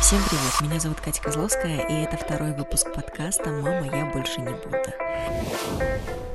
Всем привет, меня зовут Катя Козловская, и это второй выпуск подкаста «Мама, я больше не буду».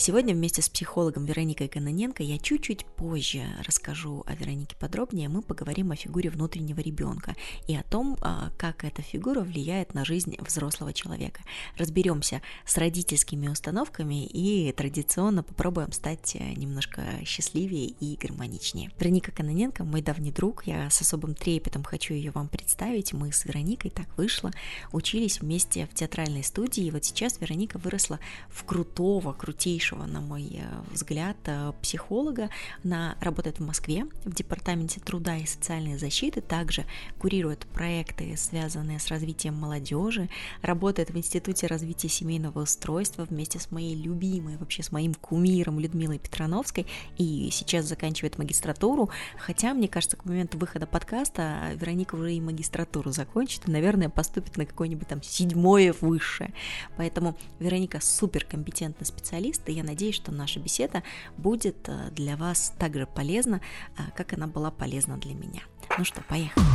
Сегодня вместе с психологом Вероникой Каноненко я чуть-чуть позже расскажу о Веронике подробнее. Мы поговорим о фигуре внутреннего ребенка и о том, а, как эта фигура влияет на жизнь взрослого человека. Разберемся с родительскими установками и традиционно попробуем стать э, немножко счастливее и гармоничнее. Вероника Каноненко мой давний друг, я с особым трепетом хочу ее вам представить. Мы с Вероникой так вышло, учились вместе в театральной студии, и вот сейчас Вероника выросла в крутого, крутейшего лучшего, на мой э, взгляд, э, психолога. Она работает в Москве в Департаменте труда и социальной защиты, также курирует проекты, связанные с развитием молодежи, работает в Институте развития семейного устройства вместе с моей любимой, вообще с моим кумиром Людмилой Петрановской, и сейчас заканчивает магистратуру, хотя, мне кажется, к моменту выхода подкаста Вероника уже и магистратуру закончит, и, наверное, поступит на какое-нибудь там седьмое высшее. Поэтому Вероника супер компетентный специалист, и я надеюсь, что наша беседа будет э, для вас так же полезна, э, как она была полезна для меня. Ну что, поехали.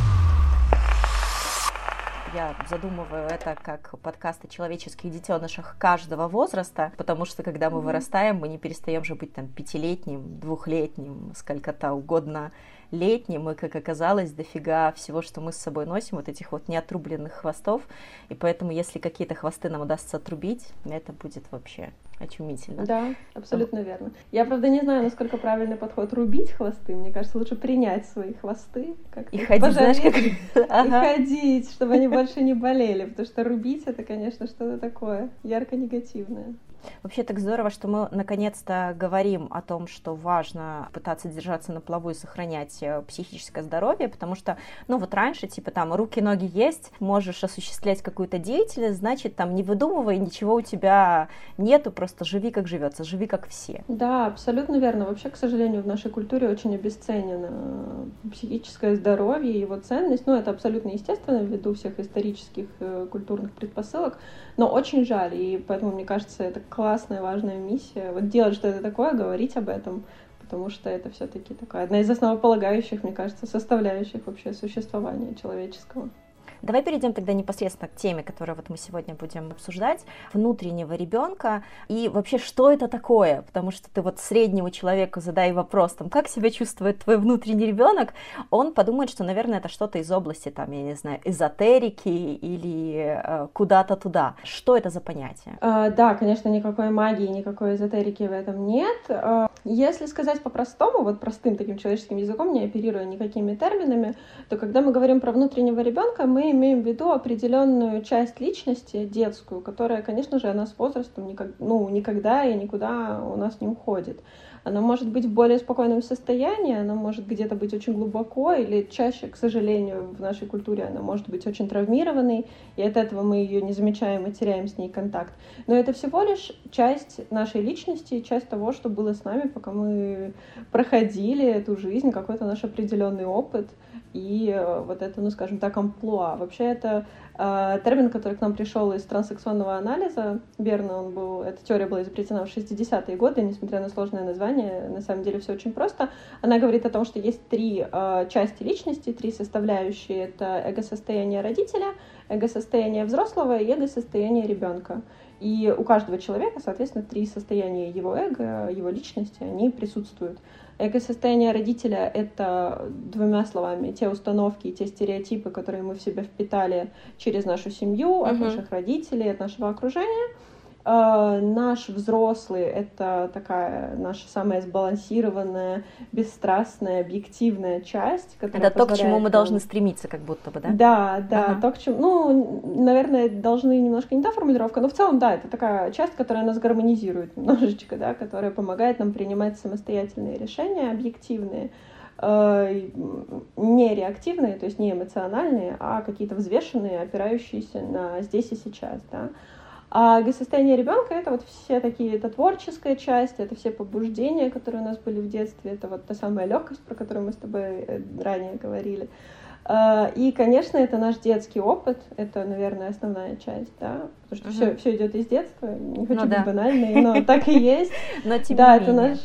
Я задумываю это как подкаст о человеческих детенышах каждого возраста, потому что когда мы вырастаем, мы не перестаем же быть там пятилетним, двухлетним, сколько-то угодно летним, и, как оказалось, дофига всего, что мы с собой носим, вот этих вот неотрубленных хвостов, и поэтому, если какие-то хвосты нам удастся отрубить, это будет вообще очумительно. Да, абсолютно Там. верно. Я, правда, не знаю, насколько правильный подход рубить хвосты. Мне кажется, лучше принять свои хвосты. Как и ходить, знаешь, как... И ходить, чтобы они больше не болели. Потому что рубить — это, конечно, что-то такое ярко негативное. Вообще так здорово, что мы наконец-то говорим о том, что важно пытаться держаться на плаву и сохранять э, психическое здоровье, потому что, ну вот раньше, типа там руки, ноги есть, можешь осуществлять какую-то деятельность, значит там не выдумывай, ничего у тебя нету, просто живи как живется, живи как все. Да, абсолютно верно. Вообще, к сожалению, в нашей культуре очень обесценено психическое здоровье и его ценность. Ну, это абсолютно естественно ввиду всех исторических э, культурных предпосылок, но очень жаль, и поэтому, мне кажется, это классная, важная миссия. Вот делать что-то такое, говорить об этом, потому что это все-таки такая одна из основополагающих, мне кажется, составляющих вообще существования человеческого. Давай перейдем тогда непосредственно к теме, которую вот мы сегодня будем обсуждать, внутреннего ребенка и вообще, что это такое, потому что ты вот среднему человеку задай вопрос, там, как себя чувствует твой внутренний ребенок, он подумает, что, наверное, это что-то из области, там, я не знаю, эзотерики или э, куда-то туда. Что это за понятие? А, да, конечно, никакой магии, никакой эзотерики в этом нет. А, если сказать по-простому, вот простым таким человеческим языком, не оперируя никакими терминами, то когда мы говорим про внутреннего ребенка, мы имеем в виду определенную часть личности, детскую, которая, конечно же, она с возрастом никак, ну, никогда и никуда у нас не уходит. Она может быть в более спокойном состоянии, она может где-то быть очень глубоко, или чаще, к сожалению, в нашей культуре она может быть очень травмированной, и от этого мы ее не замечаем и теряем с ней контакт. Но это всего лишь часть нашей личности, часть того, что было с нами, пока мы проходили эту жизнь, какой-то наш определенный опыт — и э, вот это, ну, скажем так, амплуа. Вообще это термин, который к нам пришел из транссексуального анализа. Верно, он был, эта теория была изобретена в 60-е годы, несмотря на сложное название, на самом деле все очень просто. Она говорит о том, что есть три э, части личности, три составляющие. Это эго-состояние родителя, эго-состояние взрослого и эго-состояние ребенка. И у каждого человека, соответственно, три состояния его эго, его личности, они присутствуют. Эго-состояние родителя — это, двумя словами, те установки и те стереотипы, которые мы в себя впитали через нашу семью, от uh-huh. наших родителей, от нашего окружения — наш взрослый — это такая наша самая сбалансированная, бесстрастная, объективная часть, которая Это то, к чему мы должны стремиться, как будто бы, да? Да, да, ага. то, к чему... Ну, наверное, должны немножко не та формулировка, но в целом, да, это такая часть, которая нас гармонизирует немножечко, да, которая помогает нам принимать самостоятельные решения, объективные, э, не реактивные, то есть не эмоциональные, а какие-то взвешенные, опирающиеся на здесь и сейчас, да. А состояние ребенка это вот все такие, это творческая часть, это все побуждения, которые у нас были в детстве, это вот та самая легкость, про которую мы с тобой э, ранее говорили. А, и, конечно, это наш детский опыт, это, наверное, основная часть, да, потому что uh-huh. все, все идет из детства, не хочу ну, быть да. банальной, но так и есть. Но тем да, это наш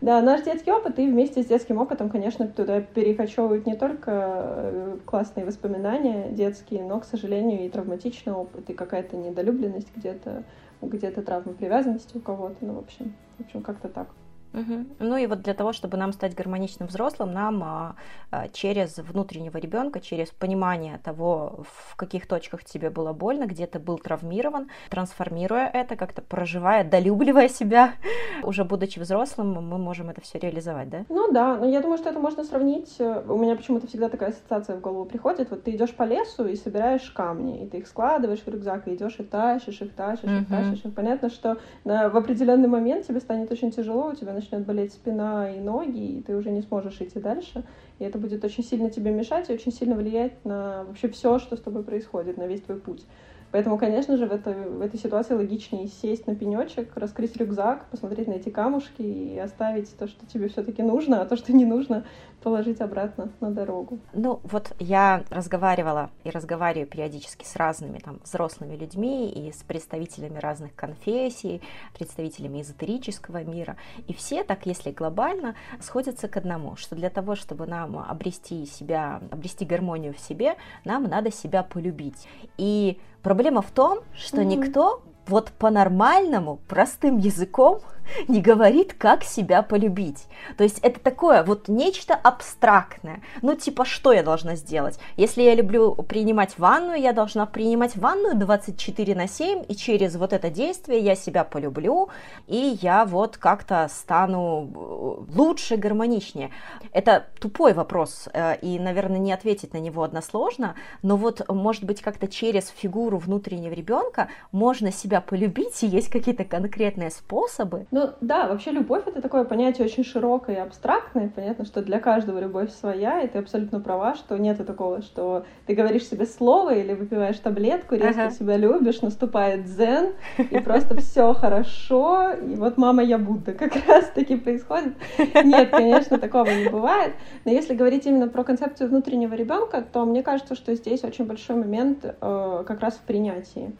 Да, наш детский опыт, и вместе с детским опытом, конечно, туда перекочевывают не только э, классные воспоминания детские, но, к сожалению, и травматичный опыт, и какая-то недолюбленность где-то, где-то травма привязанности у кого-то, ну, в общем, в общем, как-то так. Угу. Ну и вот для того, чтобы нам стать гармоничным взрослым, нам а, а, через внутреннего ребенка, через понимание того, в каких точках тебе было больно, где ты был травмирован, трансформируя это, как-то проживая, долюбливая себя, уже будучи взрослым, мы можем это все реализовать, да? Ну да, но я думаю, что это можно сравнить. Э, у меня почему-то всегда такая ассоциация в голову приходит. Вот ты идешь по лесу и собираешь камни, и ты их складываешь в рюкзак, и идешь и тащишь их, тащишь их, угу. тащишь их. Понятно, что на, в определенный момент тебе станет очень тяжело, у тебя начнет болеть спина и ноги, и ты уже не сможешь идти дальше. И это будет очень сильно тебе мешать и очень сильно влиять на вообще все, что с тобой происходит, на весь твой путь. Поэтому, конечно же, в этой, в этой ситуации логичнее сесть на пенечек, раскрыть рюкзак, посмотреть на эти камушки и оставить то, что тебе все-таки нужно, а то, что не нужно, положить обратно на дорогу. Ну, вот я разговаривала и разговариваю периодически с разными там взрослыми людьми и с представителями разных конфессий, представителями эзотерического мира. И все, так если глобально, сходятся к одному, что для того, чтобы нам обрести себя, обрести гармонию в себе, нам надо себя полюбить. И Проблема в том, что mm-hmm. никто вот по-нормальному, простым языком не говорит, как себя полюбить. То есть это такое вот нечто абстрактное. Ну, типа, что я должна сделать? Если я люблю принимать ванную, я должна принимать ванную 24 на 7, и через вот это действие я себя полюблю, и я вот как-то стану э, лучше, гармоничнее. Это тупой вопрос, э, и, наверное, не ответить на него односложно, но вот, может быть, как-то через фигуру внутреннего ребенка можно себя полюбить, и есть какие-то конкретные способы. Ну да, вообще любовь это такое понятие очень широкое и абстрактное. Понятно, что для каждого любовь своя, и ты абсолютно права, что нету такого, что ты говоришь себе слово или выпиваешь таблетку, резко ага. себя любишь, наступает дзен, и просто все хорошо, и вот мама я Будда как раз таки происходит. Нет, конечно, такого не бывает. Но если говорить именно про концепцию внутреннего ребенка, то мне кажется, что здесь очень большой момент э, как раз в принятии.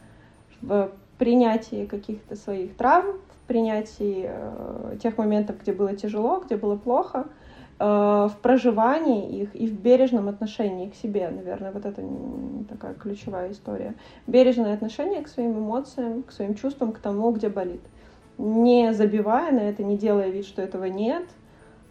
В принятии каких-то своих травм, принятии э, тех моментов, где было тяжело, где было плохо, э, в проживании их и в бережном отношении к себе, наверное, вот это такая ключевая история. Бережное отношение к своим эмоциям, к своим чувствам, к тому, где болит. Не забивая на это, не делая вид, что этого нет,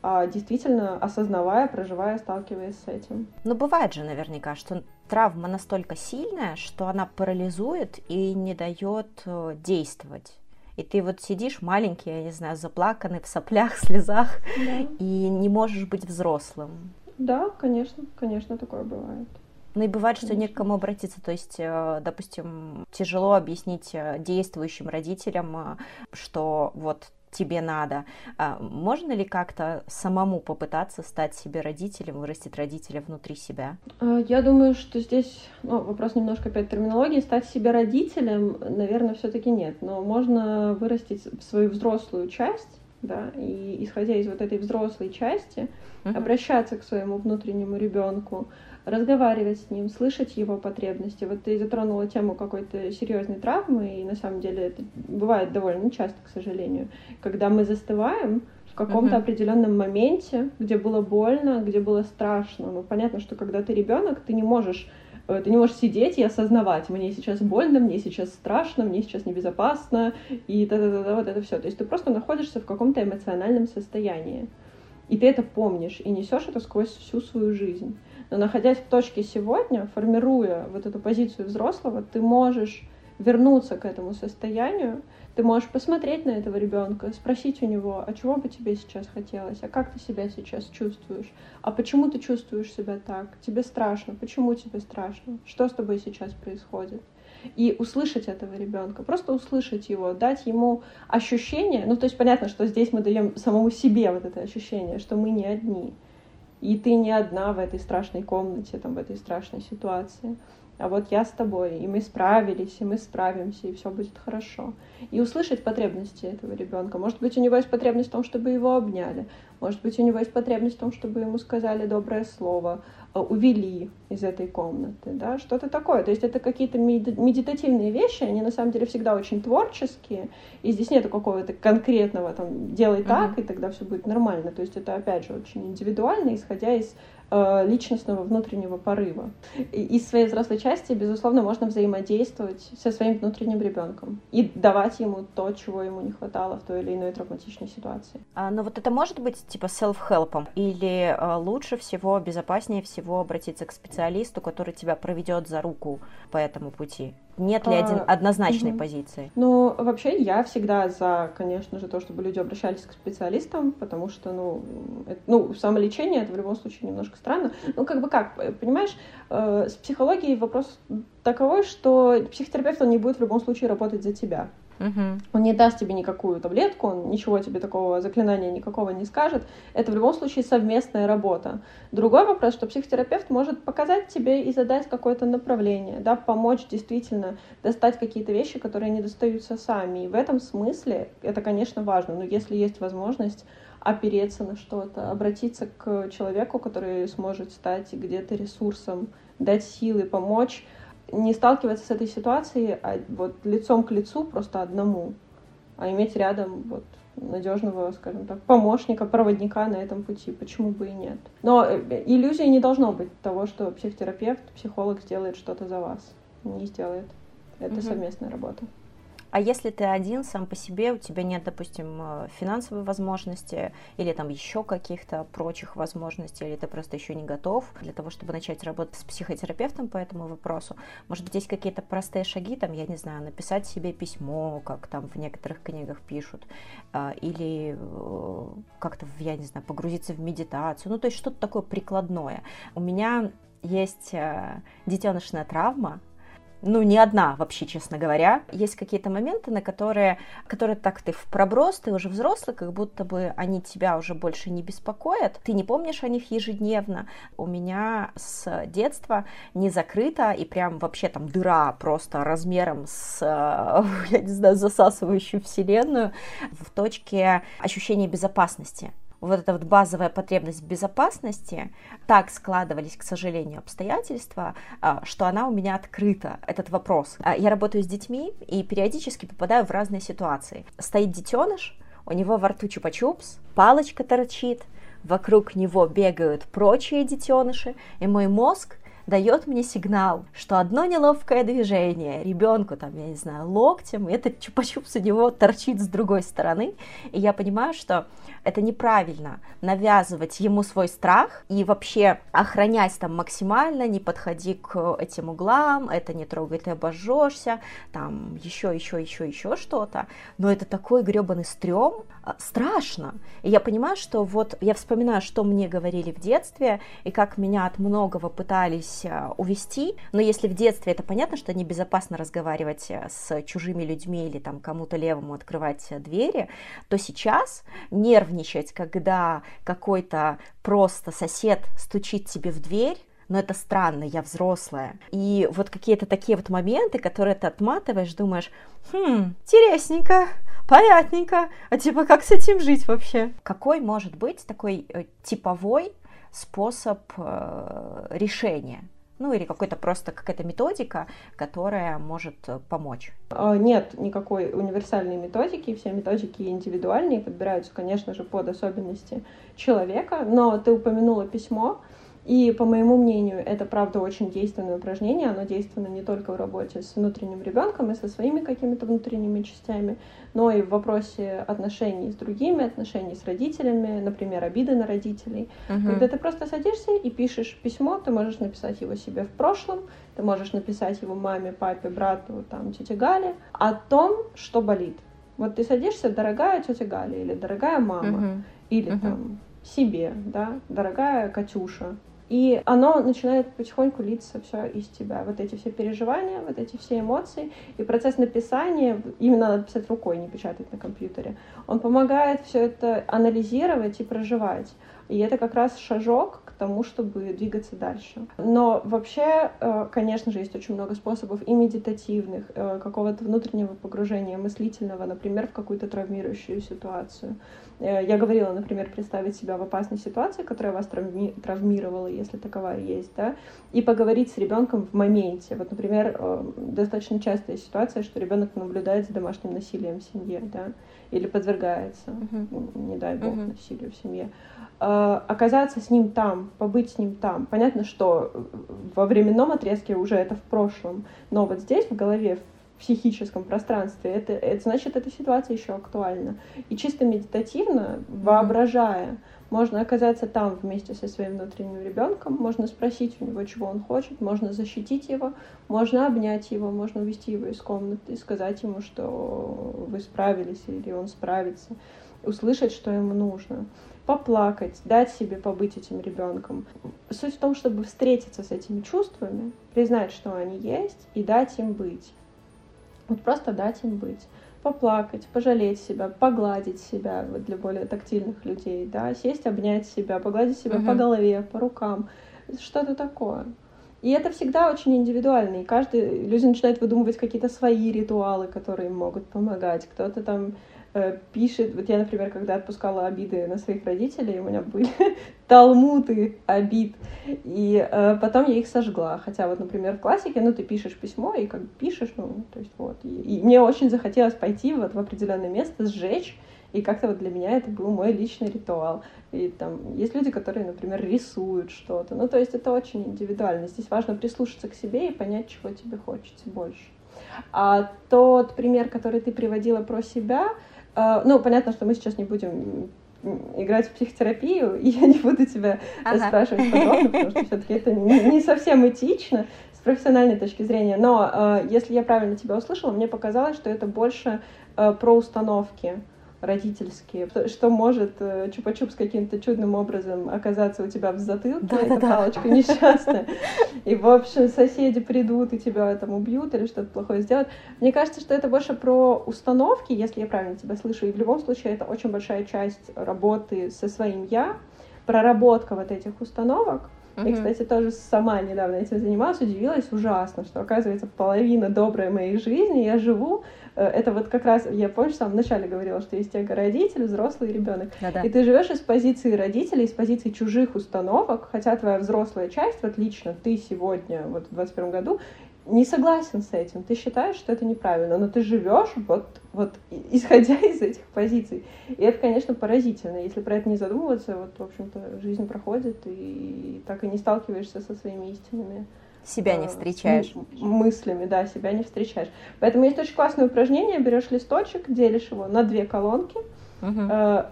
а действительно осознавая, проживая, сталкиваясь с этим. Но бывает же наверняка, что травма настолько сильная, что она парализует и не дает э, действовать и ты вот сидишь маленький, я не знаю, заплаканный, в соплях, слезах, да. и не можешь быть взрослым. Да, конечно, конечно, такое бывает. Ну и бывает, что не к кому обратиться. То есть, э, допустим, тяжело объяснить э, действующим родителям, э, что вот тебе надо. А можно ли как-то самому попытаться стать себе родителем, вырастить родителя внутри себя? А, я думаю, что здесь ну, вопрос немножко опять терминологии. Стать себе родителем, наверное, все-таки нет. Но можно вырастить свою взрослую часть, да, и исходя из вот этой взрослой части, uh-huh. обращаться к своему внутреннему ребенку, разговаривать с ним, слышать его потребности. Вот ты затронула тему какой-то серьезной травмы, и на самом деле это бывает довольно часто, к сожалению, когда мы застываем в каком-то uh-huh. определенном моменте, где было больно, где было страшно. Ну, понятно, что когда ты ребенок, ты не можешь э, ты не можешь сидеть и осознавать, мне сейчас больно, мне сейчас страшно, мне сейчас небезопасно, и да-да-да, вот это все. То есть ты просто находишься в каком-то эмоциональном состоянии. И ты это помнишь, и несешь это сквозь всю свою жизнь. Но находясь в точке сегодня, формируя вот эту позицию взрослого, ты можешь вернуться к этому состоянию, ты можешь посмотреть на этого ребенка, спросить у него, а чего бы тебе сейчас хотелось, а как ты себя сейчас чувствуешь, а почему ты чувствуешь себя так, тебе страшно, почему тебе страшно, что с тобой сейчас происходит. И услышать этого ребенка, просто услышать его, дать ему ощущение, ну то есть понятно, что здесь мы даем самому себе вот это ощущение, что мы не одни, и ты не одна в этой страшной комнате, там, в этой страшной ситуации. А вот я с тобой, и мы справились, и мы справимся, и все будет хорошо. И услышать потребности этого ребенка. Может быть, у него есть потребность в том, чтобы его обняли. Может быть, у него есть потребность в том, чтобы ему сказали доброе слово. Э, увели из этой комнаты, да, что-то такое. То есть это какие-то медитативные вещи, они на самом деле всегда очень творческие, и здесь нет какого-то конкретного там «делай так, uh-huh. и тогда все будет нормально». То есть это, опять же, очень индивидуально, исходя из личностного внутреннего порыва. И из своей взрослой части, безусловно, можно взаимодействовать со своим внутренним ребенком и давать ему то, чего ему не хватало в той или иной травматичной ситуации. А, но вот это может быть типа self-help или а, лучше всего, безопаснее всего обратиться к специалисту, который тебя проведет за руку по этому пути? Нет ли один, а, однозначной угу. позиции? Ну, вообще, я всегда за, конечно же, то, чтобы люди обращались к специалистам, потому что, ну, это, ну, самолечение это в любом случае немножко странно. Ну, как бы как, понимаешь, э, с психологией вопрос таковой, что психотерапевт, он не будет в любом случае работать за тебя. Угу. Он не даст тебе никакую таблетку, он ничего тебе такого заклинания никакого не скажет. Это в любом случае совместная работа. Другой вопрос, что психотерапевт может показать тебе и задать какое-то направление, да, помочь действительно достать какие-то вещи, которые не достаются сами. И в этом смысле это, конечно, важно. Но если есть возможность опереться на что-то, обратиться к человеку, который сможет стать где-то ресурсом, дать силы, помочь, не сталкиваться с этой ситуацией а вот лицом к лицу просто одному, а иметь рядом вот надежного, скажем так, помощника, проводника на этом пути. Почему бы и нет? Но э, иллюзии не должно быть того, что психотерапевт, психолог сделает что-то за вас. Не сделает. Это угу. совместная работа. А если ты один сам по себе, у тебя нет, допустим, э, финансовой возможности или там еще каких-то прочих возможностей, или ты просто еще не готов для того, чтобы начать работать с психотерапевтом по этому вопросу, может быть, есть какие-то простые шаги, там, я не знаю, написать себе письмо, как там в некоторых книгах пишут, а, или э, как-то, я не знаю, погрузиться в медитацию, ну, то есть что-то такое прикладное. У меня есть э, детенышная травма, ну, не одна вообще, честно говоря. Есть какие-то моменты, на которые, которые так ты в проброс, ты уже взрослый, как будто бы они тебя уже больше не беспокоят, ты не помнишь о них ежедневно. У меня с детства не закрыто, и прям вообще там дыра просто размером с, я не знаю, засасывающую вселенную в точке ощущения безопасности вот эта вот базовая потребность в безопасности, так складывались, к сожалению, обстоятельства, а, что она у меня открыта, этот вопрос. А, я работаю с детьми и периодически попадаю в разные ситуации. Стоит детеныш, у него во рту чупа-чупс, палочка торчит, вокруг него бегают прочие детеныши, и мой мозг дает мне сигнал, что одно неловкое движение ребенку, там, я не знаю, локтем, и этот чупа-чупс у него торчит с другой стороны, и я понимаю, что это неправильно навязывать ему свой страх и вообще охранять там максимально, не подходи к этим углам, это не трогай, ты обожжешься, там еще, еще, еще, еще что-то, но это такой гребаный стрём, а, страшно. И я понимаю, что вот я вспоминаю, что мне говорили в детстве, и как меня от многого пытались а, увести, но если в детстве это понятно, что небезопасно разговаривать э, с чужими людьми или там кому-то левому открывать двери, то сейчас нервничать, когда какой-то просто сосед стучит тебе в дверь, но это странно, я взрослая. И вот какие-то такие вот моменты, которые ты отматываешь, думаешь, хм, интересненько, понятненько, а типа как с этим жить вообще? Какой может быть такой э, типовой способ э, решения? Ну или какой-то просто какая-то методика, которая может э, помочь? А, нет никакой универсальной методики, все методики индивидуальные, подбираются, конечно же, под особенности человека, но ты упомянула письмо, и, по моему мнению, это, правда, очень действенное упражнение. Оно действенно не только в работе с внутренним ребенком и со своими какими-то внутренними частями, но и в вопросе отношений с другими, отношений с родителями, например, обиды на родителей. Угу. Когда ты просто садишься и пишешь письмо, ты можешь написать его себе в прошлом, ты можешь написать его маме, папе, брату, там, тете Гале, о том, что болит. Вот ты садишься, дорогая тетя Галя, или дорогая мама, угу. или угу. там себе, да, дорогая Катюша, и оно начинает потихоньку литься все из тебя. Вот эти все переживания, вот эти все эмоции. И процесс написания, именно надо писать рукой, не печатать на компьютере, он помогает все это анализировать и проживать. И это как раз шажок к тому, чтобы двигаться дальше. Но вообще, э, конечно же, есть очень много способов и медитативных, э, какого-то внутреннего погружения мыслительного, например, в какую-то травмирующую ситуацию. Э, я говорила, например, представить себя в опасной ситуации, которая вас травми травмировала, если таковая есть, да, и поговорить с ребенком в моменте. Вот, например, э, достаточно частая ситуация, что ребенок наблюдает за домашним насилием в семье, да, или подвергается, uh-huh. не дай бог, uh-huh. насилию в семье. Э, оказаться с ним там, побыть с ним там. Понятно, что во временном отрезке уже это в прошлом, но вот здесь в голове, психическом пространстве, это, это значит, эта ситуация еще актуальна. И чисто медитативно, воображая, можно оказаться там вместе со своим внутренним ребенком, можно спросить у него, чего он хочет, можно защитить его, можно обнять его, можно увести его из комнаты и сказать ему, что вы справились или он справится, услышать, что ему нужно поплакать, дать себе побыть этим ребенком. Суть в том, чтобы встретиться с этими чувствами, признать, что они есть, и дать им быть. Вот просто дать им быть поплакать, пожалеть себя, погладить себя вот для более тактильных людей, да, сесть, обнять себя, погладить себя uh-huh. по голове, по рукам, что-то такое. И это всегда очень индивидуально, и каждый, люди начинают выдумывать какие-то свои ритуалы, которые им могут помогать. Кто-то там пишет, вот я, например, когда отпускала обиды на своих родителей, у меня были талмуты обид, и э, потом я их сожгла, хотя вот, например, в классике, ну, ты пишешь письмо, и как пишешь, ну, то есть вот, и, и мне очень захотелось пойти вот в определенное место, сжечь, и как-то вот для меня это был мой личный ритуал. И там есть люди, которые, например, рисуют что-то. Ну, то есть это очень индивидуально. Здесь важно прислушаться к себе и понять, чего тебе хочется больше. А тот пример, который ты приводила про себя, ну, понятно, что мы сейчас не будем играть в психотерапию, и я не буду тебя ага. спрашивать подробно, потому что все-таки это не, совсем этично с профессиональной точки зрения. Но э, если я правильно тебя услышала, мне показалось, что это больше э, про установки родительские, что, что может э, чупа-чуп с каким-то чудным образом оказаться у тебя в затылке, да, эта да, палочка да. несчастная, и, в общем, соседи придут и тебя там убьют или что-то плохое сделают. Мне кажется, что это больше про установки, если я правильно тебя слышу, и в любом случае это очень большая часть работы со своим «я», проработка вот этих установок, Uh-huh. И, кстати, тоже сама недавно этим занималась, удивилась ужасно, что, оказывается, половина доброй моей жизни я живу Э, это вот как раз, я помню, в самом начале говорила, что есть эго родитель, взрослый ребенок. Да-да. И ты живешь из позиции родителей, из позиции чужих установок, хотя твоя взрослая часть, вот лично ты сегодня, вот в 21 году, не согласен с этим, ты считаешь, что это неправильно, но ты живешь вот, вот исходя из этих позиций. И это, конечно, поразительно. Если про это не задумываться, вот, в общем-то, жизнь проходит, и так и не сталкиваешься со своими истинными себя не э, встречаешь. Мыслями, да, себя не встречаешь. Поэтому есть очень классное упражнение. Берешь листочек, делишь его на две колонки. Угу.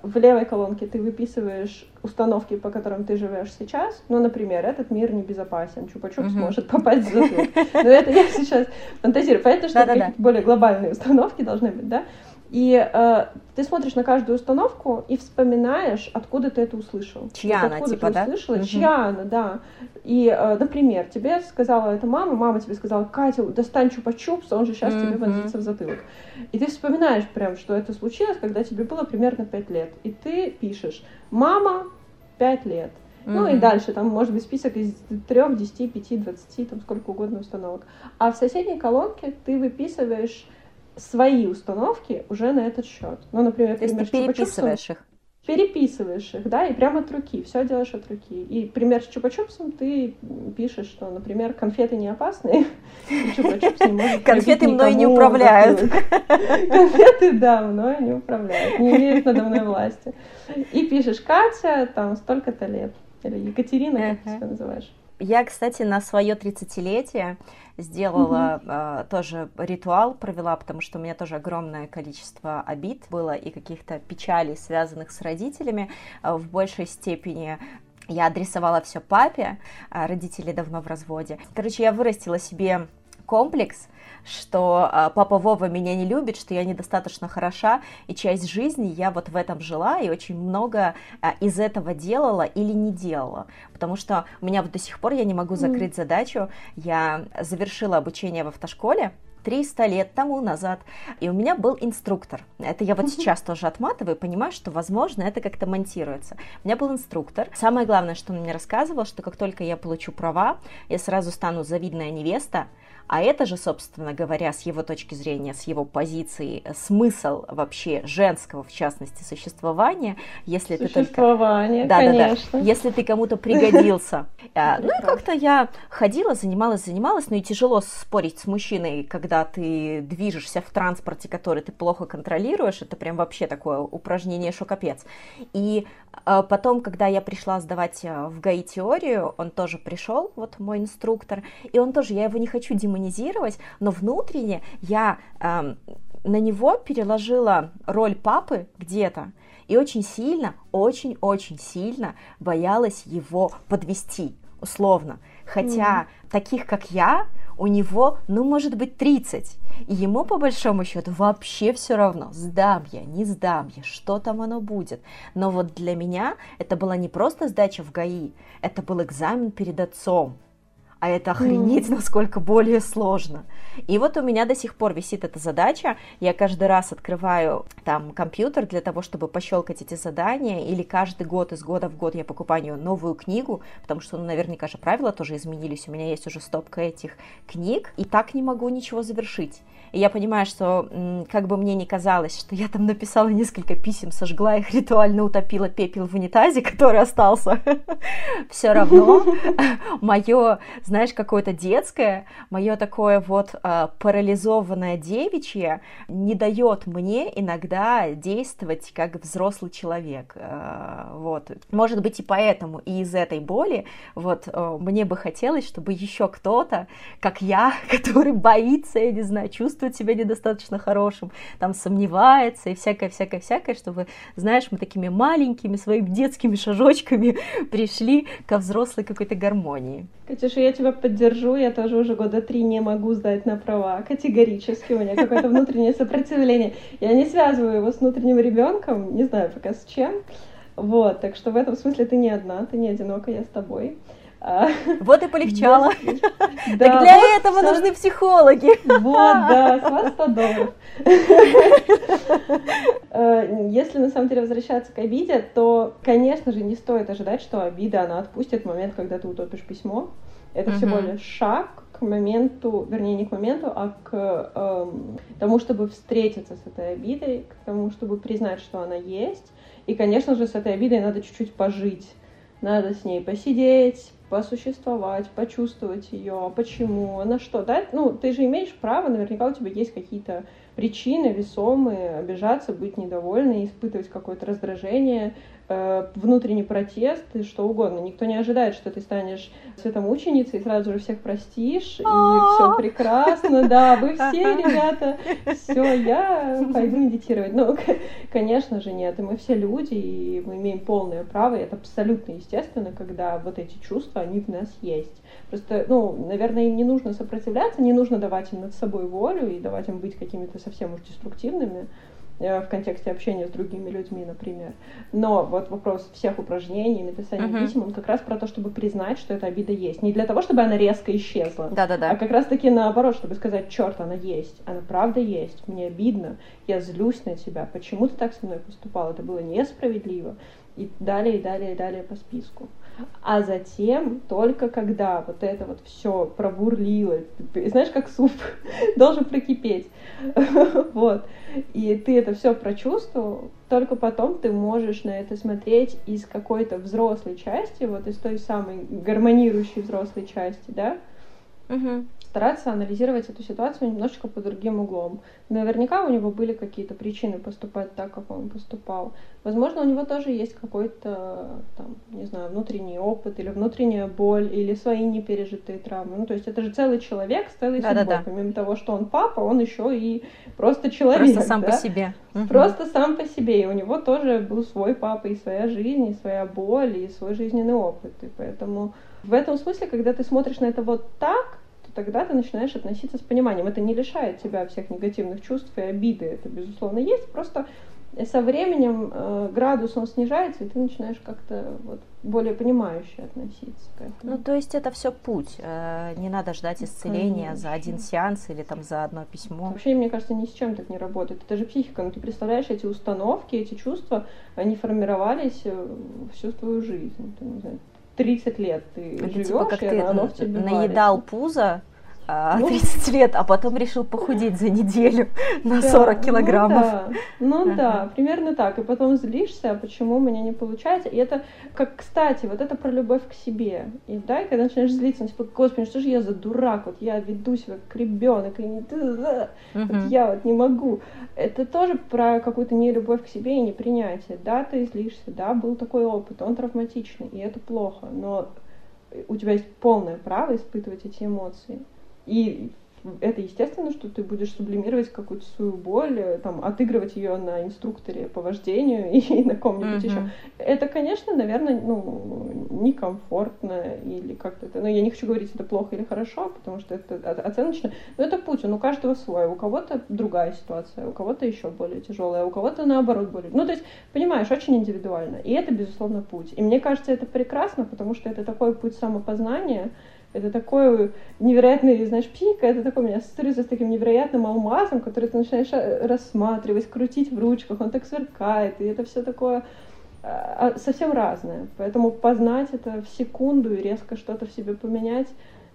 В левой колонке ты выписываешь установки, по которым ты живешь сейчас. Ну, например, этот мир небезопасен, чупа-чупс угу. может попасть в затылок. Но это я сейчас фантазирую. Понятно, что более глобальные установки должны быть, да? И э, ты смотришь на каждую установку и вспоминаешь, откуда ты это услышал. Чья вот она, откуда типа, ты да? услышала, угу. чья она, да. И, э, например, тебе сказала эта мама, мама тебе сказала, Катя, достань чупа-чупс, он же сейчас угу. тебе вонзится в затылок. И ты вспоминаешь прям, что это случилось, когда тебе было примерно 5 лет. И ты пишешь, мама, 5 лет. Mm-hmm. Ну и дальше, там может быть список из 3, 10, 5, 20, там сколько угодно установок. А в соседней колонке ты выписываешь свои установки уже на этот счет. Ну, например, То есть ты переписываешь их? Переписываешь их, да, и прямо от руки, все делаешь от руки. И пример с чупа-чупсом ты пишешь, что, например, конфеты не опасные, и чупа-чупс не может Конфеты мной не управляют. Конфеты, да, мной не управляют, не имеют надо мной власти. И пишешь, Катя, там, столько-то лет. Или Екатерина, как ты себя называешь. Я, кстати, на свое 30-летие сделала угу. э, тоже ритуал, провела, потому что у меня тоже огромное количество обид было и каких-то печалей, связанных с родителями. Э, в большей степени я адресовала все папе, а родители давно в разводе. Короче, я вырастила себе комплекс, что а, папа Вова меня не любит, что я недостаточно хороша, и часть жизни я вот в этом жила, и очень много а, из этого делала или не делала, потому что у меня вот до сих пор я не могу закрыть mm. задачу, я завершила обучение в автошколе, 300 лет тому назад, и у меня был инструктор. Это я вот сейчас тоже отматываю, понимаю, что, возможно, это как-то монтируется. У меня был инструктор. Самое главное, что он мне рассказывал, что как только я получу права, я сразу стану завидная невеста, а это же, собственно говоря, с его точки зрения, с его позиции, смысл вообще женского, в частности, существования, если ты только... Существование, да, конечно. Да, да, если ты кому-то пригодился. А, ну и как-то я ходила, занималась, занималась, но и тяжело спорить с мужчиной, когда ты движешься в транспорте, который ты плохо контролируешь, это прям вообще такое упражнение шокопец. И а, потом, когда я пришла сдавать а, в ГАИ теорию, он тоже пришел, вот мой инструктор, и он тоже, я его не хочу демонизировать, но внутренне я э, на него переложила роль папы где-то и очень сильно, очень-очень сильно боялась его подвести, условно. Хотя mm. таких, как я, у него, ну, может быть, 30. И ему, по большому счету, вообще все равно, сдам я, не сдам я, что там оно будет. Но вот для меня это была не просто сдача в ГАИ, это был экзамен перед отцом а это охренеть, насколько более сложно. И вот у меня до сих пор висит эта задача, я каждый раз открываю там компьютер для того, чтобы пощелкать эти задания, или каждый год из года в год я покупаю новую книгу, потому что, ну, наверняка же правила тоже изменились, у меня есть уже стопка этих книг, и так не могу ничего завершить. И я понимаю, что как бы мне ни казалось, что я там написала несколько писем, сожгла их, ритуально утопила пепел в унитазе, который остался, все равно мое, знаешь, какое-то детское, мое такое вот а, парализованное девичье не дает мне иногда действовать как взрослый человек. А, вот. Может быть и поэтому, и из этой боли, вот а, мне бы хотелось, чтобы еще кто-то, как я, который боится, я не знаю, чувствует чувствует себя недостаточно хорошим, там сомневается и всякое-всякое-всякое, чтобы, знаешь, мы такими маленькими своими детскими шажочками пришли ко взрослой какой-то гармонии. Катюша, я тебя поддержу, я тоже уже года три не могу сдать на права, категорически, у меня какое-то внутреннее сопротивление. Я не связываю его с внутренним ребенком, не знаю пока с чем, вот, так что в этом смысле ты не одна, ты не одинока, я с тобой. Вот и полегчало. Да, так для вот этого нужны психологи. Вот, да, с вас 100 долларов. Э, если на самом деле возвращаться к обиде, то, конечно же, не стоит ожидать, что обида, она отпустит в момент, когда ты утопишь письмо. Это всего лишь шаг к моменту, вернее, не к моменту, а к эм, тому, чтобы встретиться с этой обидой, к тому, чтобы признать, что она есть. И, конечно же, с этой обидой надо чуть-чуть пожить. Надо с ней посидеть, посуществовать, почувствовать ее, почему, на что, да? Ну, ты же имеешь право, наверняка у тебя есть какие-то причины весомые обижаться, быть недовольной, испытывать какое-то раздражение, внутренний протест и что угодно. Никто не ожидает, что ты станешь светомученицей и сразу же всех простишь, и все прекрасно, да, вы все, ребята, все, я пойду медитировать. Ну, конечно же, нет, и мы все люди, и мы имеем полное право, и это абсолютно естественно, когда вот эти чувства, они в нас есть. Просто, ну, наверное, им не нужно сопротивляться, не нужно давать им над собой волю и давать им быть какими-то совсем уж деструктивными, Э, в контексте общения с другими людьми, например. Но вот вопрос всех упражнений, написания uh-huh. писем, он как раз про то, чтобы признать, что эта обида есть. Не для того, чтобы она резко исчезла, Да-да-да. а как раз-таки наоборот, чтобы сказать, черт, она есть, она правда есть, мне обидно, я злюсь на тебя, почему ты так со мной поступал, это было несправедливо. И далее, и далее, и далее по списку. А затем, только когда вот это вот все пробурлило, знаешь, как суп должен прокипеть, вот, и ты это все прочувствовал, только потом ты можешь на это смотреть из какой-то взрослой части, вот из той самой гармонирующей взрослой части, да, угу стараться анализировать эту ситуацию немножечко по другим углом. Наверняка у него были какие-то причины поступать так, как он поступал. Возможно, у него тоже есть какой-то, там, не знаю, внутренний опыт или внутренняя боль, или свои непережитые травмы. Ну, то есть это же целый человек с целой да, судьбой. Да, да. Помимо того, что он папа, он еще и просто человек. Просто сам да? по себе. Просто сам по себе. И у него тоже был свой папа, и своя жизнь, и своя боль, и свой жизненный опыт. И поэтому в этом смысле, когда ты смотришь на это вот так, тогда ты начинаешь относиться с пониманием. Это не лишает тебя всех негативных чувств и обиды, это, безусловно, есть, просто со временем э, градус он снижается, и ты начинаешь как-то вот более понимающе относиться к этому. Ну, то есть это все путь. Э, не надо ждать исцеления Конечно. за один сеанс или там за одно письмо. Вообще, мне кажется, ни с чем так не работает. Это же психика. Ну, ты представляешь, эти установки, эти чувства, они формировались э, всю твою жизнь. Ты, не знаю, 30 лет ты это живешь, типа, как ты наедал варится. 30 а, ну, лет, а потом решил похудеть за неделю на да, 40 килограммов. Ну да, ну да, примерно так. И потом злишься, а почему у меня не получается. И это, как, кстати, вот это про любовь к себе. И да, и когда начинаешь злиться, ну, типа, господи, что же я за дурак, вот я веду себя как ребенок, и не вот я вот не могу. Это тоже про какую-то нелюбовь к себе и непринятие. Да, ты злишься, да, был такой опыт, он травматичный, и это плохо, но у тебя есть полное право испытывать эти эмоции. И это естественно, что ты будешь сублимировать какую-то свою боль, э, там, отыгрывать ее на инструкторе по вождению и на ком-нибудь mm-hmm. еще. Это, конечно, наверное, ну, некомфортно или как-то это. Ну, я не хочу говорить, это плохо или хорошо, потому что это оценочно. Но это путь, он у каждого свой. У кого-то другая ситуация, у кого-то еще более тяжелая, у кого-то наоборот более. Ну, то есть, понимаешь, очень индивидуально. И это, безусловно, путь. И мне кажется, это прекрасно, потому что это такой путь самопознания, это такой невероятный, знаешь, психика, это такой у меня ассоциируется с таким невероятным алмазом, который ты начинаешь э, рассматривать, крутить в ручках, он так сверкает, и это все такое а, а, совсем разное. Поэтому познать это в секунду и резко что-то в себе поменять,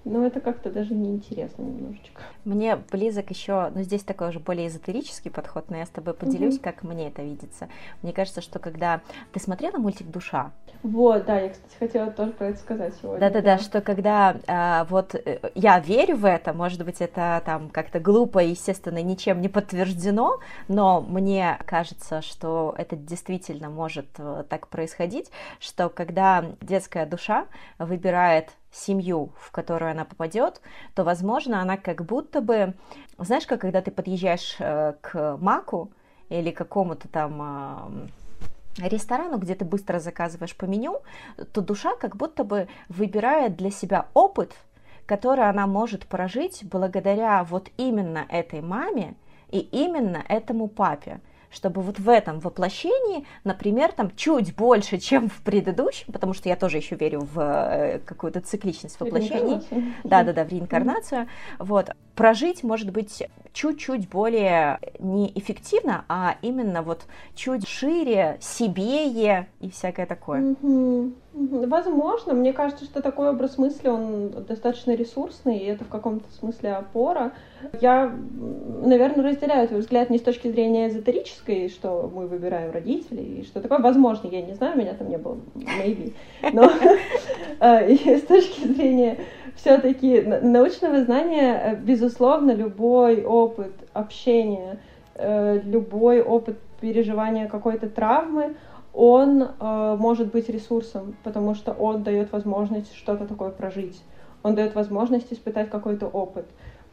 но это как-то даже неинтересно немножечко. Мне близок еще, ну здесь такой уже более эзотерический подход, но я с тобой поделюсь, угу. как мне это видится. Мне кажется, что когда ты смотрела мультик Душа. Вот, да, я, кстати, хотела тоже про это сказать сегодня. Да-да-да, что когда а, вот э, я верю в это, может быть, это там как-то глупо, естественно, ничем не подтверждено, но мне кажется, что это действительно может э, так происходить, что когда детская душа выбирает семью, в которую она попадет, то, возможно, она как будто бы, знаешь, как когда ты подъезжаешь э, к Маку или какому-то там ресторану, где ты быстро заказываешь по меню, то душа как будто бы выбирает для себя опыт, который она может прожить благодаря вот именно этой маме и именно этому папе чтобы вот в этом воплощении, например, там чуть больше, чем в предыдущем, потому что я тоже еще верю в э, какую-то цикличность воплощений, да-да-да, в реинкарнацию, вот, прожить, может быть, чуть-чуть более не эффективно, а именно вот чуть шире, себее и всякое такое. Возможно, мне кажется, что такой образ мысли, он достаточно ресурсный, и это в каком-то смысле опора. Я, наверное, разделяю твой взгляд не с точки зрения эзотерической, что мы выбираем родителей, и что такое возможно, я не знаю, меня там не было, maybe, но э, с точки зрения все-таки научного знания, э, безусловно, любой опыт общения, э, любой опыт переживания какой-то травмы, он может быть ресурсом, потому что он дает возможность что-то такое прожить. Он дает возможность испытать какой-то опыт.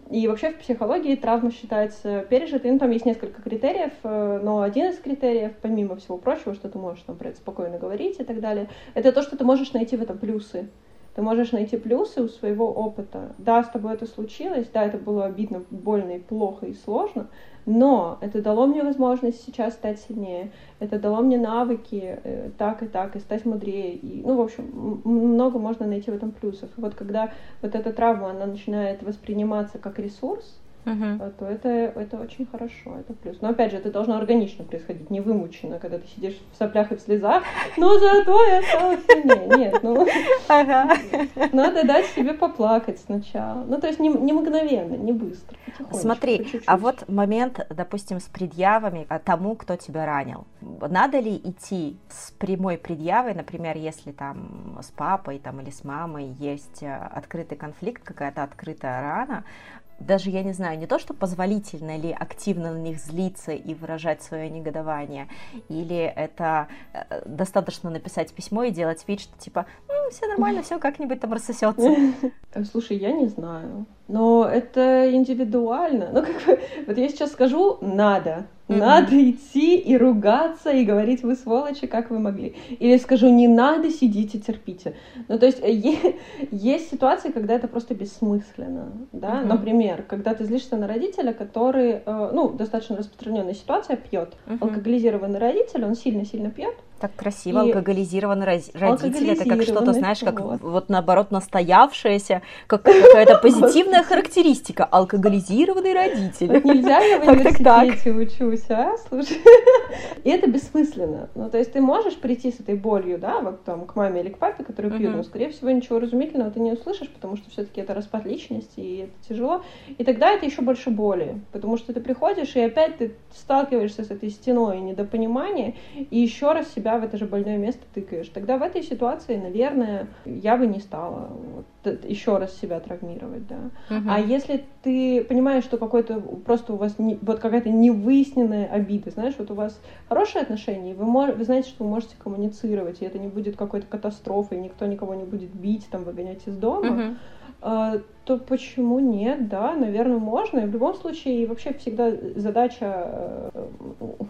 И вообще в психологии травма считается пережитой. Ну, там есть несколько критериев, э, но один из критериев, помимо всего прочего, что ты можешь там про это спокойно говорить и так далее, это то, что ты можешь найти в этом плюсы. Ты можешь найти плюсы у своего опыта. Да, с тобой это случилось, да, это было обидно, больно и плохо и сложно, но это дало мне возможность сейчас стать сильнее, это дало мне навыки э, так и так, и стать мудрее. И, ну, в общем, много можно найти в этом плюсов. И вот когда вот эта травма, она начинает восприниматься как ресурс, uh-huh. то это, это очень хорошо, это плюс. Но опять же, это должно органично происходить, не вымученно, когда ты сидишь в соплях и в слезах, но зато я стала сильнее. Нет, ну, ага. надо дать себе поплакать сначала. Ну, то есть не, не мгновенно, не быстро. Смотри, чуть-чуть. а вот момент, допустим, с предъявами тому, кто тебя ранил. Надо ли идти с прямой предъявой, например, если там с папой там, или с мамой есть э, открытый конфликт, какая-то открытая рана, даже, я не знаю, не то, что позволительно ли активно на них злиться и выражать свое негодование, или это э, достаточно написать письмо и делать вид, что типа, ну, все нормально, все как-нибудь там рассосется. Слушай, я не знаю. Но это индивидуально. Ну, как бы, вот я сейчас скажу «надо», Надо идти и ругаться, и говорить, вы сволочи, как вы могли. Или скажу, не надо, сидите, терпите. Ну, то есть есть ситуации, когда это просто бессмысленно, да. Например, когда ты злишься на родителя, который, э, ну, достаточно распространенная ситуация, пьет. Алкоголизированный родитель, он сильно-сильно пьет, так красиво, и... алкоголизированный родитель, это как что-то, знаешь, как вот. вот наоборот настоявшееся, как какая-то позитивная характеристика, алкоголизированный родитель. Вот нельзя, я в университете учусь, а, слушай. И это бессмысленно. Ну, то есть ты можешь прийти с этой болью, да, вот там к маме или к папе, которые пьют, но, скорее всего, ничего разумительного ты не услышишь, потому что все-таки это распад личности, и это тяжело. И тогда это еще больше боли, потому что ты приходишь, и опять ты сталкиваешься с этой стеной недопонимания, и еще раз себя себя в это же больное место тыкаешь. Тогда в этой ситуации, наверное, я бы не стала вот, еще раз себя травмировать, да. Угу. А если ты понимаешь, что какой-то просто у вас не, вот какая-то невыясненная обида, знаешь, вот у вас хорошие отношения, и вы, мож, вы знаете, что вы можете коммуницировать, и это не будет какой-то катастрофой, никто никого не будет бить, там, выгонять из дома, угу а, то почему нет, да, наверное, можно. И в любом случае, вообще всегда задача, э,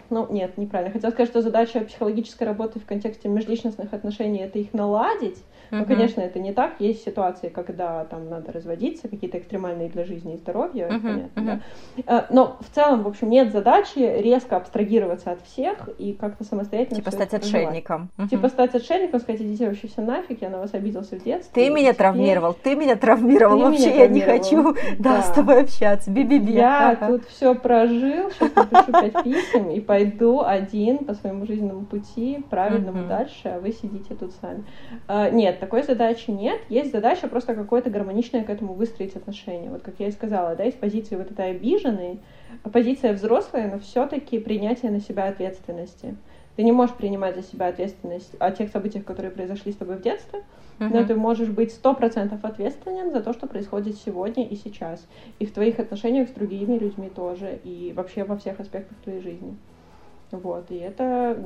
ну, нет, неправильно. Хотела сказать, что задача психологической работы в контексте межличностных отношений — это их наладить, но, uh-huh. конечно, это не так. Есть ситуации, когда там надо разводиться, какие-то экстремальные для жизни и здоровья, uh-huh. понятно, uh-huh. да. Э, но в целом, в общем, нет задачи резко абстрагироваться от всех и как-то самостоятельно Типа стать отшельником. Uh-huh. Типа стать отшельником, сказать, идите вообще все нафиг, я на вас обиделся в детстве. Ты меня травмировал, ты меня травмировал, ты вообще меня я не хочу да, да. с тобой общаться, би-би-би. Я ага. тут все прожил, сейчас напишу пять писем и пойду один по своему жизненному пути, правильному uh-huh. дальше, а вы сидите тут сами. Uh, нет, такой задачи нет. Есть задача просто какое-то гармоничное к этому выстроить отношение. Вот как я и сказала, да, из позиции вот этой обиженной, позиция взрослая, но все-таки принятие на себя ответственности. Ты не можешь принимать за себя ответственность о тех событиях, которые произошли с тобой в детстве, uh-huh. но ты можешь быть сто процентов ответственен за то, что происходит сегодня и сейчас, и в твоих отношениях с другими людьми тоже, и вообще во всех аспектах твоей жизни. Вот, и это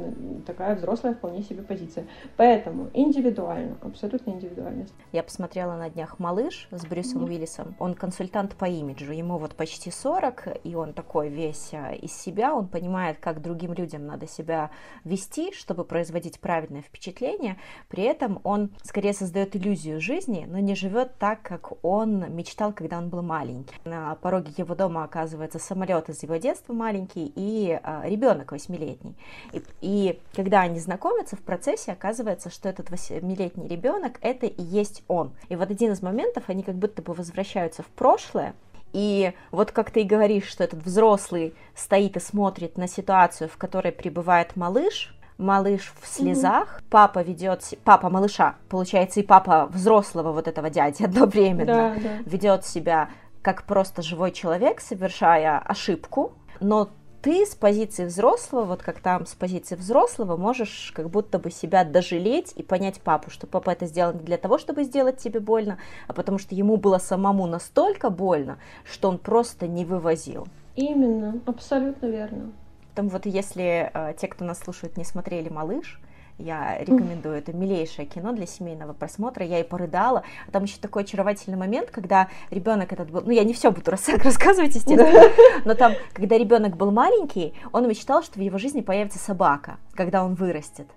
такая взрослая вполне себе позиция. Поэтому индивидуально, абсолютно индивидуальность. Я посмотрела на днях «Малыш» с Брюсом mm-hmm. Уиллисом. Он консультант по имиджу, ему вот почти 40, и он такой весь а, из себя, он понимает, как другим людям надо себя вести, чтобы производить правильное впечатление. При этом он скорее создает иллюзию жизни, но не живет так, как он мечтал, когда он был маленький. На пороге его дома оказывается самолет из его детства маленький и а, ребенок 8 восьмилетний. И, и когда они знакомятся, в процессе оказывается, что этот восьмилетний ребенок это и есть он. И вот один из моментов они как будто бы возвращаются в прошлое, и вот как ты и говоришь, что этот взрослый стоит и смотрит на ситуацию, в которой пребывает малыш, малыш в слезах, mm-hmm. папа ведет, папа малыша, получается и папа взрослого вот этого дяди одновременно да, да. ведет себя как просто живой человек, совершая ошибку, но ты с позиции взрослого, вот как там с позиции взрослого, можешь как будто бы себя дожалеть и понять папу, что папа это сделал не для того, чтобы сделать тебе больно, а потому что ему было самому настолько больно, что он просто не вывозил. Именно, абсолютно верно. Там вот если э, те, кто нас слушает, не смотрели «Малыш», я рекомендую. Это милейшее кино для семейного просмотра. Я и порыдала. А там еще такой очаровательный момент, когда ребенок этот был... Ну, я не все буду рассказывать, естественно. Но там, когда ребенок был маленький, он мечтал, что в его жизни появится собака, когда он вырастет.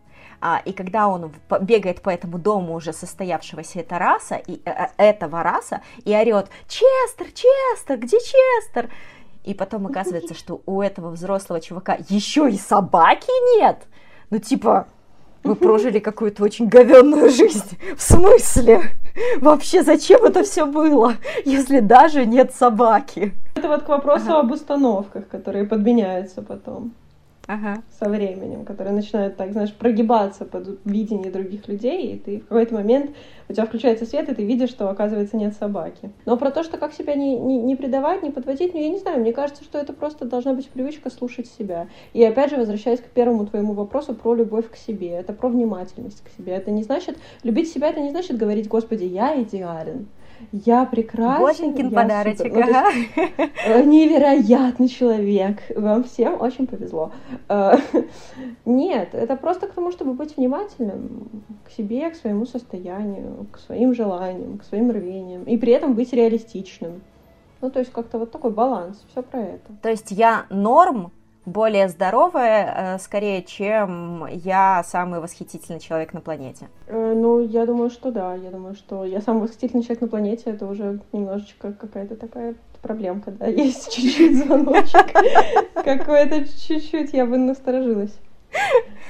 А, и когда он бегает по этому дому уже состоявшегося это раса, и, э, э этого раса и орет «Честер, Честер, где Честер?» И потом оказывается, что у этого взрослого чувака еще и собаки нет. Ну, типа, вы прожили какую-то очень говенную жизнь. В смысле? Вообще, зачем это все было, если даже нет собаки? Это вот к вопросу ага. об установках, которые подменяются потом ага. со временем, которые начинают так, знаешь, прогибаться под видение других людей, и ты в какой-то момент у тебя включается свет, и ты видишь, что, оказывается, нет собаки. Но про то, что как себя не, не, не предавать, не подводить, ну, я не знаю, мне кажется, что это просто должна быть привычка слушать себя. И опять же, возвращаясь к первому твоему вопросу про любовь к себе, это про внимательность к себе. Это не значит, любить себя, это не значит говорить, господи, я идеален я прекрасен. Боженькин я подарочек, супер. ага. Ну, невероятный человек. Вам всем очень повезло. Э, нет, это просто к тому, чтобы быть внимательным к себе, к своему состоянию, к своим желаниям, к своим рвениям. И при этом быть реалистичным. Ну, то есть как-то вот такой баланс, все про это. То есть я норм, более здоровая, э, скорее, чем я самый восхитительный человек на планете? Э, ну, я думаю, что да. Я думаю, что я самый восхитительный человек на планете, это уже немножечко какая-то такая проблемка, да, есть чуть-чуть звоночек. Какой-то чуть-чуть я бы насторожилась.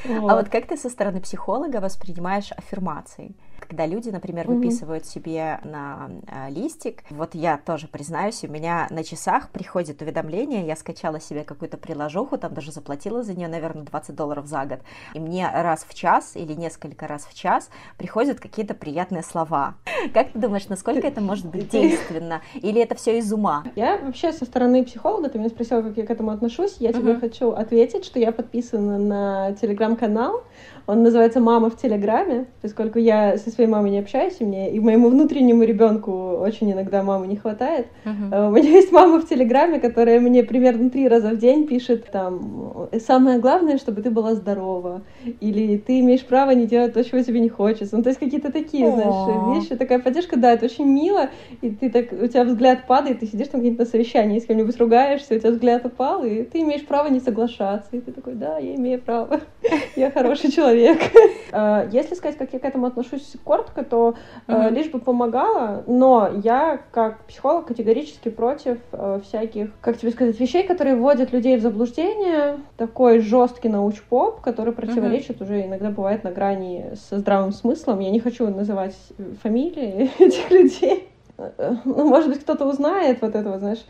А вот как ты со стороны психолога воспринимаешь аффирмации? Когда люди, например, выписывают себе на э, листик, вот я тоже признаюсь, у меня на часах приходит уведомление, я скачала себе какую-то приложуху, там даже заплатила за нее, наверное, 20 долларов за год, и мне раз в час или несколько раз в час приходят какие-то приятные слова. Как ты думаешь, насколько это может быть действенно? Или это все из ума? Я вообще со стороны психолога, ты меня спросила, как я к этому отношусь, я тебе хочу ответить, что я подписана на телеграм-канал, он называется «Мама в Телеграме», поскольку я со своей мамой не общаюсь, и мне и моему внутреннему ребенку очень иногда мамы не хватает. Uh-huh. У меня есть мама в Телеграме, которая мне примерно три раза в день пишет там «Самое главное, чтобы ты была здорова», или «Ты имеешь право не делать то, чего тебе не хочется». Ну, то есть какие-то такие, oh. знаешь, вещи, такая поддержка, да, это очень мило, и ты так, у тебя взгляд падает, ты сидишь там где-то на совещании, с кем-нибудь ругаешься, у тебя взгляд упал, и ты имеешь право не соглашаться, и ты такой «Да, я имею право, я хороший человек» человек. Э, если сказать, как я к этому отношусь коротко, то mm-hmm. лишь бы помогала, но я как психолог категорически против э, всяких, как тебе сказать, вещей, которые вводят людей в заблуждение, такой жесткий научпоп, который противоречит mm-hmm. уже иногда бывает на грани со здравым смыслом. Я не хочу называть фамилии этих людей. Ну, может быть, кто-то узнает вот этого, знаешь,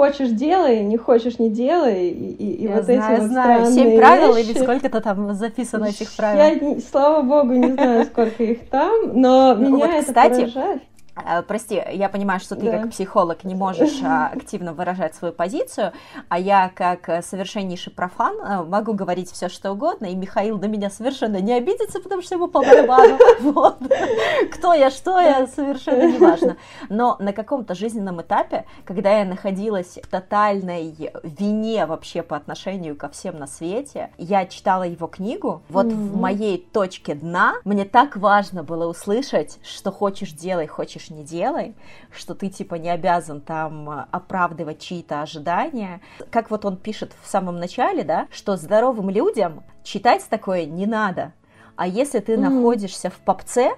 хочешь делай, не хочешь не делай, и, и, и вот знаю, эти вот знаю. Семь правил вещи. или сколько-то там записано этих правил? Я, слава богу, не знаю, сколько их там, но ну, меня вот, это кстати, поражает. Э, прости, я понимаю, что ты да. как психолог не можешь а, активно выражать свою позицию, а я как э, совершеннейший профан э, могу говорить все что угодно, и Михаил на меня совершенно не обидится, потому что ему по барабану. Вот. Кто я, что я, совершенно не важно. Но на каком-то жизненном этапе, когда я находилась в тотальной вине вообще по отношению ко всем на свете, я читала его книгу, вот mm-hmm. в моей точке дна мне так важно было услышать, что хочешь делай, хочешь не делай, что ты типа не обязан там а, оправдывать чьи-то ожидания. Как вот он пишет в самом начале, да, что здоровым людям читать такое не надо. А если ты mm-hmm. находишься в попце,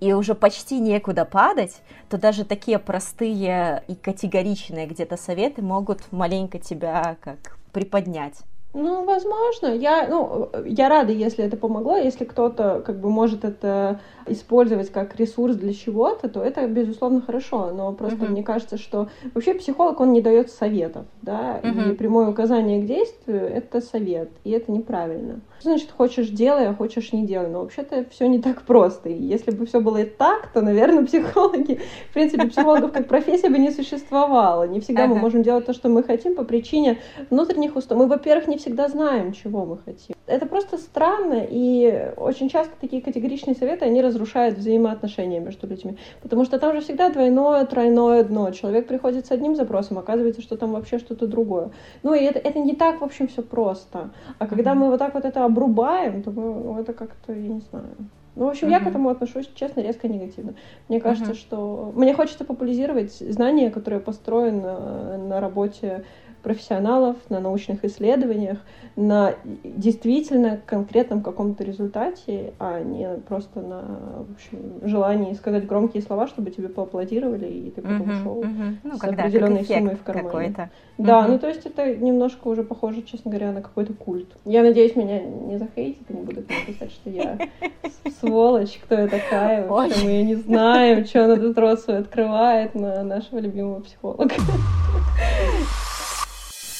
и уже почти некуда падать, то даже такие простые и категоричные где-то советы могут маленько тебя как приподнять. Ну, возможно. Я, ну, я рада, если это помогло. Если кто-то как бы может это использовать как ресурс для чего-то, то это, безусловно, хорошо. Но просто uh-huh. мне кажется, что вообще психолог, он не дает советов, да, uh-huh. и прямое указание к действию — это совет, и это неправильно. Значит, хочешь делай, а хочешь не делай. Но вообще-то все не так просто. И если бы все было и так, то, наверное, психологи, в принципе, психологов как профессия бы не существовало. Не всегда мы можем делать то, что мы хотим по причине внутренних установок. Мы, во-первых, не всегда знаем, чего мы хотим. Это просто странно, и очень часто такие категоричные советы, они разрушают взаимоотношения между людьми. Потому что там же всегда двойное, тройное дно. Человек приходит с одним запросом, оказывается, что там вообще что-то другое. Ну и это, это не так, в общем, все просто. А когда мы вот так вот это обрубаем, то мы, ну, это как-то, я не знаю. Ну, в общем, uh-huh. я к этому отношусь, честно, резко негативно. Мне кажется, uh-huh. что... Мне хочется популяризировать знания, которые построены на работе профессионалов, на научных исследованиях, на действительно конкретном каком-то результате, а не просто на общем, желании сказать громкие слова, чтобы тебе поаплодировали, и ты потом uh-huh, ушел uh-huh. ну, с когда, определенной суммой в кармане. Какой-то. Да, uh-huh. ну то есть это немножко уже похоже, честно говоря, на какой-то культ. Я надеюсь, меня не захейтит и не будут написать, что я сволочь, кто я такая, вообще мы ее не знаем, что она тут рот свой открывает на нашего любимого психолога.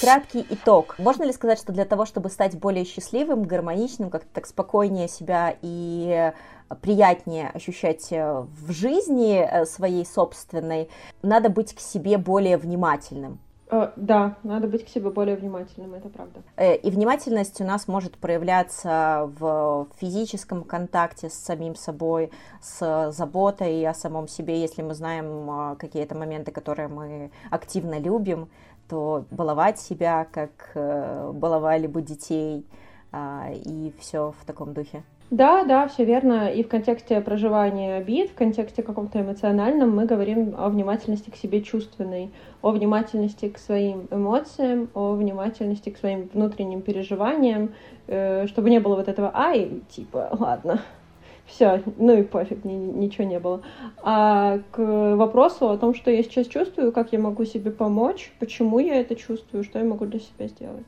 Краткий итог. Можно ли сказать, что для того, чтобы стать более счастливым, гармоничным, как-то так спокойнее себя и приятнее ощущать э, в жизни э, своей собственной, надо быть к себе более внимательным? Э, да, надо быть к себе более внимательным, это правда. И внимательность у нас может проявляться в физическом контакте с самим собой, с заботой о самом себе, если мы знаем какие-то моменты, которые мы активно любим, то баловать себя, как э, баловали бы детей, э, и все в таком духе. Да, да, все верно. И в контексте проживания обид, в контексте каком-то эмоциональном мы говорим о внимательности к себе чувственной, о внимательности к своим эмоциям, о внимательности к своим внутренним переживаниям, э, чтобы не было вот этого «ай», типа «ладно, все, ну и пофиг, ни, ничего не было. А к вопросу о том, что я сейчас чувствую, как я могу себе помочь, почему я это чувствую, что я могу для себя сделать.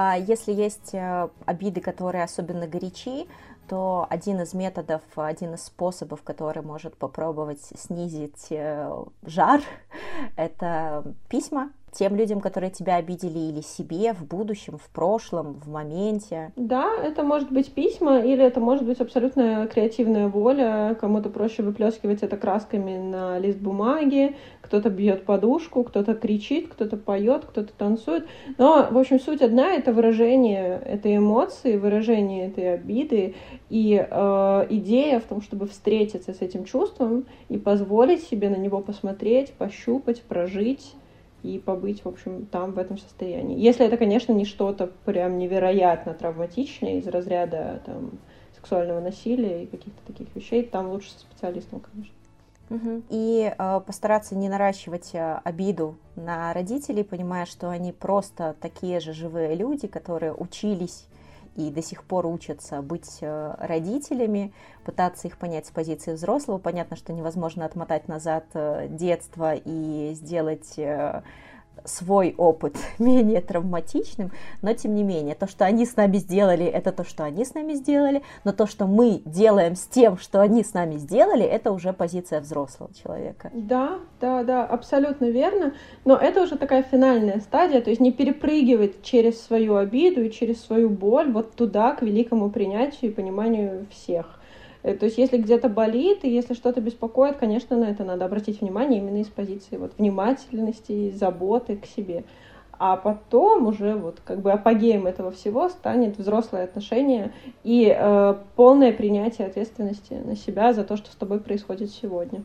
А если есть э, обиды, которые особенно горячи, то один из методов, один из способов, который может попробовать снизить э, жар, это письма тем людям, которые тебя обидели или себе в будущем, в прошлом, в моменте. Да, это может быть письма, или это может быть абсолютно креативная воля. Кому-то проще выплескивать это красками на лист бумаги, кто-то бьет подушку, кто-то кричит, кто-то поет, кто-то танцует. Но, в общем, суть одна — это выражение этой эмоции, выражение этой обиды. И э, идея в том, чтобы встретиться с этим чувством и позволить себе на него посмотреть, пощупать, прожить и побыть, в общем, там, в этом состоянии. Если это, конечно, не что-то прям невероятно травматичное из разряда там, сексуального насилия и каких-то таких вещей, там лучше со специалистом, конечно. И э, постараться не наращивать э, обиду на родителей, понимая, что они просто такие же живые люди, которые учились и до сих пор учатся быть э, родителями, пытаться их понять с позиции взрослого. Понятно, что невозможно отмотать назад э, детство и сделать э, свой опыт менее травматичным, но тем не менее, то, что они с нами сделали, это то, что они с нами сделали, но то, что мы делаем с тем, что они с нами сделали, это уже позиция взрослого человека. Да, да, да, абсолютно верно, но это уже такая финальная стадия, то есть не перепрыгивать через свою обиду и через свою боль вот туда, к великому принятию и пониманию всех. Э, то есть если где-то болит, и если что-то беспокоит, конечно, на это надо обратить внимание именно из позиции вот, внимательности, заботы к себе. А потом уже вот как бы апогеем этого всего станет взрослое отношение и э, полное принятие ответственности на себя за то, что с тобой происходит сегодня.